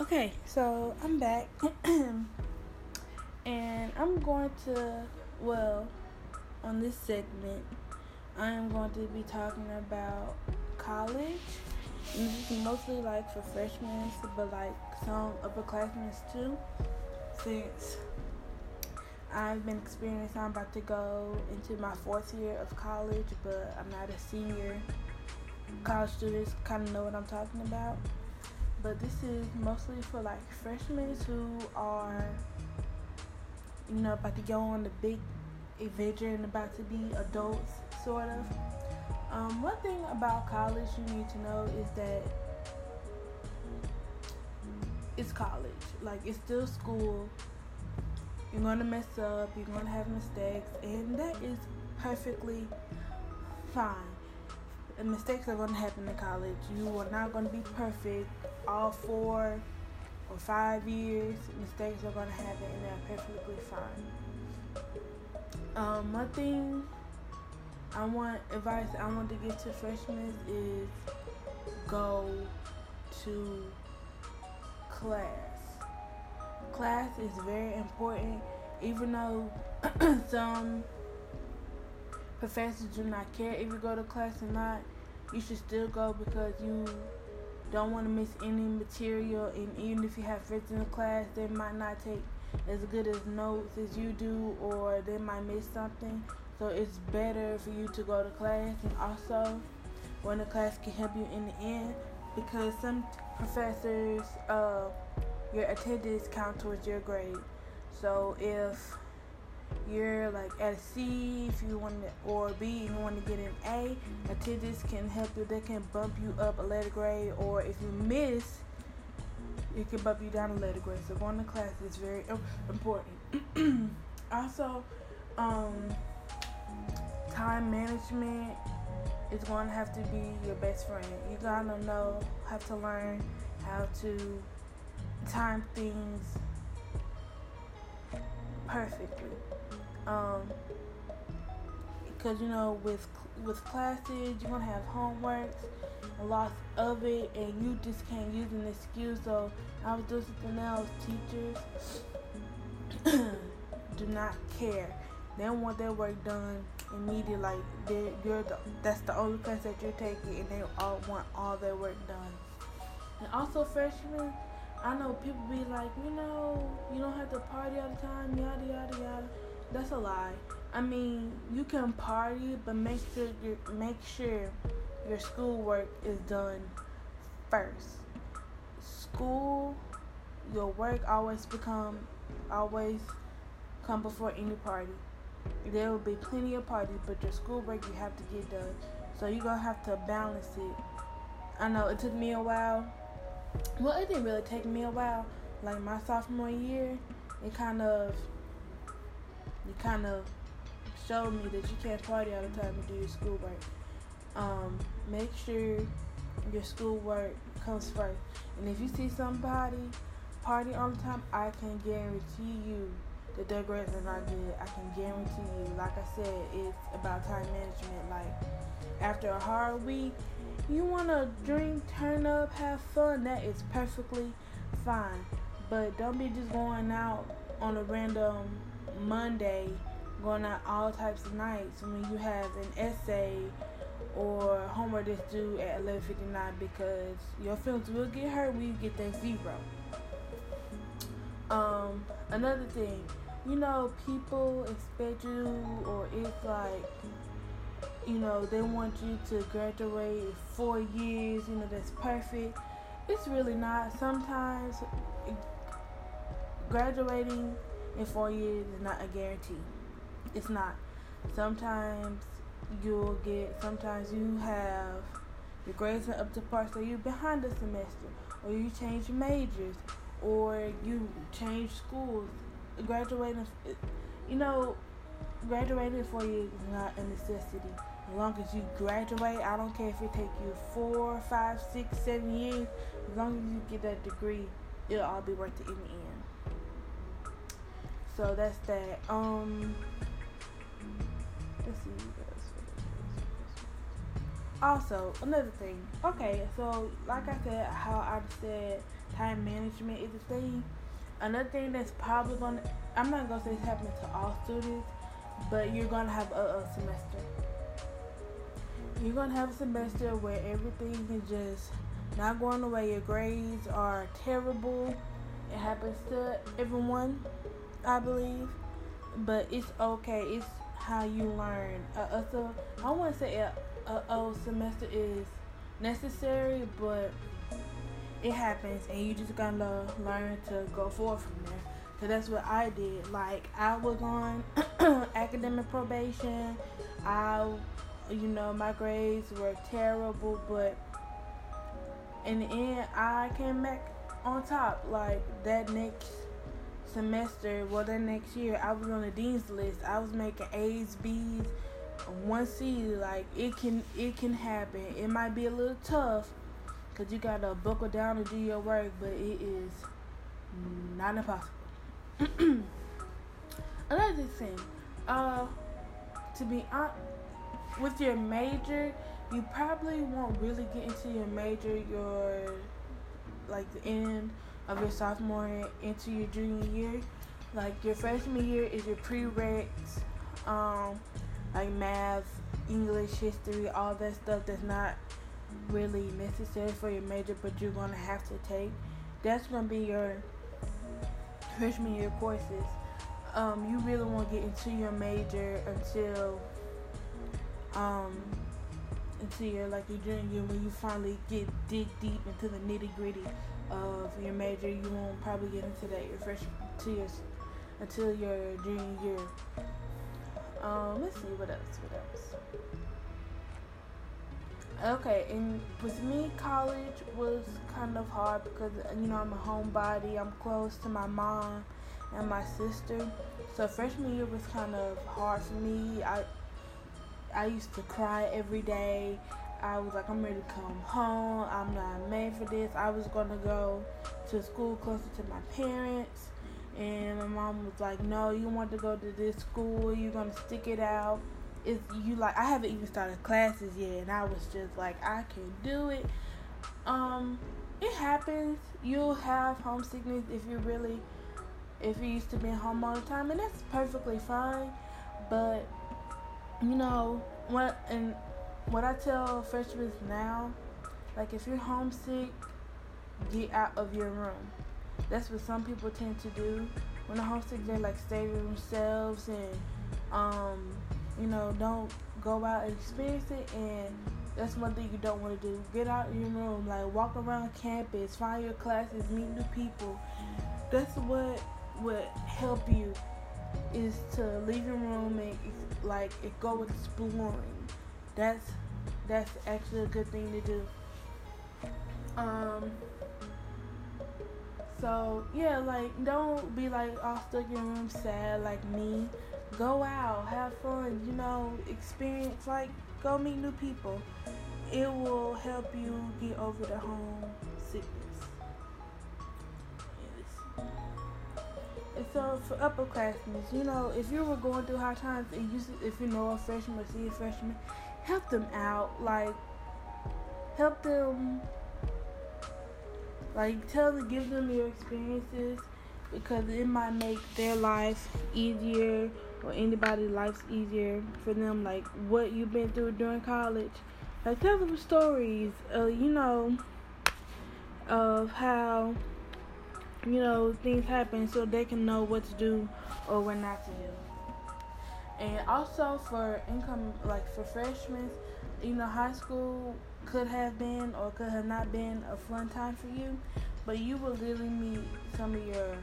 Okay, so I'm back. and I'm going to, well, on this segment, I am going to be talking about college. And this is mostly like for freshmen, but like some upperclassmen too. Since I've been experiencing, I'm about to go into my fourth year of college, but I'm not a senior. College students kind of know what I'm talking about but this is mostly for like freshmen who are, you know, about to go on the big adventure and about to be adults, sort of. Um, one thing about college you need to know is that it's college. Like, it's still school. You're going to mess up, you're going to have mistakes, and that is perfectly fine. And mistakes are going to happen in college. You are not going to be perfect all four or five years, mistakes are going to happen and they're perfectly fine. Um, one thing I want advice I want to give to freshmen is go to class. Class is very important, even though some professors do not care if you go to class or not. You should still go because you don't want to miss any material, and even if you have friends in the class, they might not take as good as notes as you do, or they might miss something. So it's better for you to go to class, and also when the class can help you in the end, because some professors, uh, your attendance count towards your grade. So if you're like at a C if you want to, or B if you want to get an A. Attendance can help you. They can bump you up a letter grade, or if you miss, it can bump you down a letter grade. So going to class is very important. also, um, time management is going to have to be your best friend. You gotta know, have to learn how to time things perfectly. Um, because you know, with with classes, you're gonna have homeworks, a lot of it, and you just can't use an excuse. So I was doing something else. Teachers do not care. They want their work done immediately. Like you're the, that's the only class that you're taking, and they all want all their work done. And also freshmen, I know people be like, you know, you don't have to party all the time, yada yada yada. That's a lie. I mean, you can party, but make sure you make sure your schoolwork is done first. School, your work always become always come before any party. There will be plenty of parties, but your schoolwork you have to get done. So you're gonna have to balance it. I know it took me a while. Well, it didn't really take me a while. Like my sophomore year, it kind of you kind of showed me that you can't party all the time and do your schoolwork. Um, make sure your schoolwork comes first. And if you see somebody party all the time, I can guarantee you grades are not good. I can guarantee you. Like I said, it's about time management. Like after a hard week, you want to drink, turn up, have fun. That is perfectly fine. But don't be just going out on a random Monday going out all types of nights when you have an essay or homework that's due at 11.59 because your feelings will get hurt when you get that zero. Um, another thing, you know, people expect you or it's like, you know, they want you to graduate four years, you know, that's perfect. It's really not. Sometimes graduating in four years is not a guarantee. It's not. Sometimes you'll get, sometimes you have your grades are up to par, so you're behind a semester, or you change majors, or you change schools. Graduating, you know, graduating in four years is not a necessity. As long as you graduate, I don't care if it takes you four, five, six, seven years. As long as you get that degree, it'll all be worth it in the end. So that's that. Um, let's see. Also, another thing. Okay, so like I said, how I said time management is a thing. Another thing that's probably gonna I'm not gonna say it's happening to all students, but you're gonna have a, a semester. You're gonna have a semester where everything is just not going away. Your grades are terrible. It happens to everyone, I believe, but it's okay. It's how you learn. Uh, so I to say a, a, a semester is necessary, but it happens, and you just gotta learn to go forward from there. So that's what I did. Like I was on academic probation. I, you know, my grades were terrible, but in the end, I came back on top. Like that next semester, well, that next year, I was on the dean's list. I was making A's, B's, one C. Like it can, it can happen. It might be a little tough, cause you gotta buckle down and do your work, but it is not impossible. Another thing, uh, to be honest, with your major, you probably won't really get into your major your like the end of your sophomore year, into your junior year. Like your freshman year is your prereqs, um, like math, English, history, all that stuff that's not really necessary for your major, but you're gonna have to take. That's gonna be your freshman year courses. Um, you really won't get into your major until um, until you're like your junior year when you finally get dig deep into the nitty gritty of your major. You won't probably get into that your freshman two years until your junior year. Um, let's see what else. What else? Okay, and with me, college was kind of hard because you know I'm a homebody. I'm close to my mom and my sister, so freshman year was kind of hard for me. I I used to cry every day. I was like, I'm ready to come home. I'm not made for this. I was gonna go to school closer to my parents, and my mom was like, No, you want to go to this school? You're gonna stick it out it's you like I haven't even started classes yet, and I was just like I can do it. Um, it happens. You'll have homesickness if you really, if you used to be home all the time, and that's perfectly fine. But you know what? And what I tell freshmen now, like if you're homesick, get out of your room. That's what some people tend to do when they're homesick. They like stay themselves and um you know, don't go out and experience it. And that's one thing you don't want to do. Get out of your room, like walk around campus, find your classes, meet new people. That's what would help you is to leave your room and like go exploring. That's that's actually a good thing to do. Um. So yeah, like don't be like all stuck in your room sad like me go out, have fun, you know, experience, like, go meet new people. It will help you get over the home sickness. Yes. And so for upperclassmen, you know, if you were going through hard times and you, if you know a freshman or see a freshman, help them out. Like, help them. Like, tell them, give them your experiences because it might make their life easier or anybody's life's easier for them, like what you've been through during college. Like tell them stories, uh, you know, of how you know things happen, so they can know what to do or what not to do. And also for income, like for freshmen, you know, high school could have been or could have not been a fun time for you, but you will really meet some of your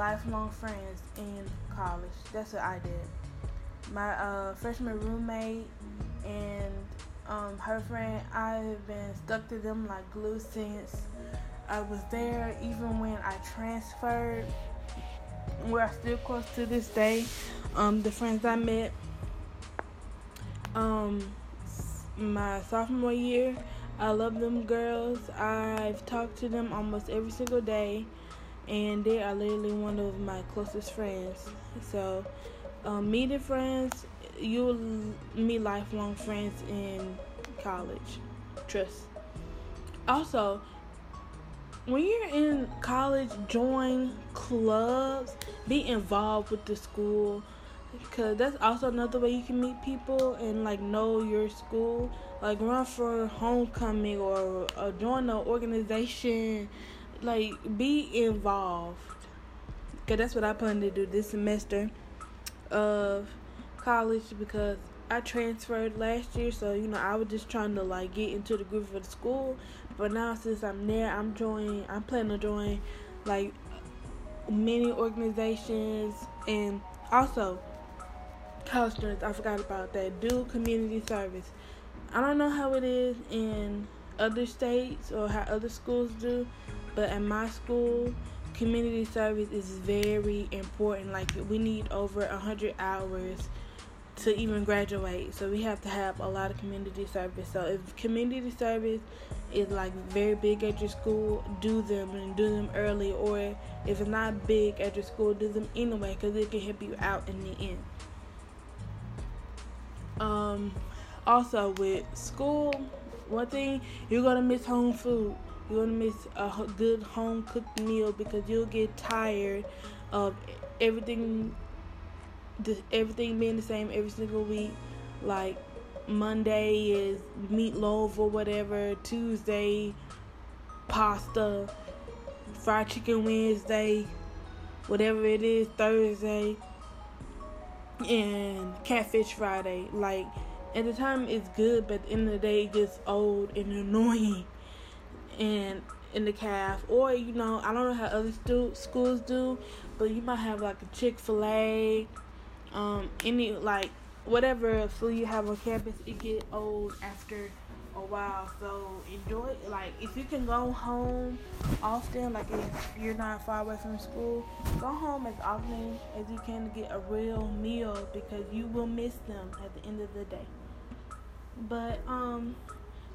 lifelong friends in college. That's what I did. My uh, freshman roommate and um, her friend, I've been stuck to them like glue since I was there, even when I transferred. We're still close to this day. Um, the friends I met um, my sophomore year, I love them girls. I've talked to them almost every single day and they are literally one of my closest friends. So, um, meeting friends, you'll meet lifelong friends in college. Trust. Also, when you're in college, join clubs, be involved with the school, because that's also another way you can meet people and like know your school. Like run for homecoming or, or join an organization. Like be involved. Cause that's what I plan to do this semester of college because I transferred last year, so you know I was just trying to like get into the group of the school. But now since I'm there, I'm joining. I'm planning to join like many organizations and also college. I forgot about that. Do community service. I don't know how it is in other states or how other schools do, but at my school, community service is very important. Like we need over a hundred hours to even graduate. So we have to have a lot of community service. So if community service is like very big at your school, do them and do them early. Or if it's not big at your school, do them anyway because it can help you out in the end. Um, also with school, one thing you're gonna miss home food. You're gonna miss a good home cooked meal because you'll get tired of everything everything being the same every single week. Like Monday is meatloaf or whatever, Tuesday pasta, fried chicken Wednesday, whatever it is, Thursday, and catfish Friday. Like at the time it's good, but at the end of the day it gets old and annoying. And in the calf, or you know, I don't know how other stu- schools do, but you might have like a Chick Fil A um, any like whatever food you have on campus, it get old after a while. So enjoy it. like if you can go home often, like if you're not far away from school, go home as often as you can to get a real meal because you will miss them at the end of the day. But um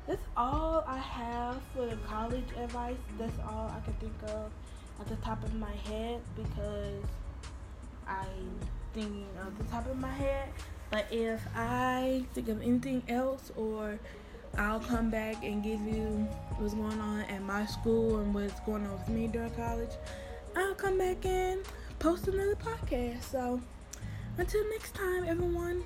that's all I have for the college advice. That's all I can think of at the top of my head because I'm thinking of the top of my head. But if I think of anything else, or I'll come back and give you what's going on at my school and what's going on with me during college, I'll come back and post another podcast. So until next time, everyone.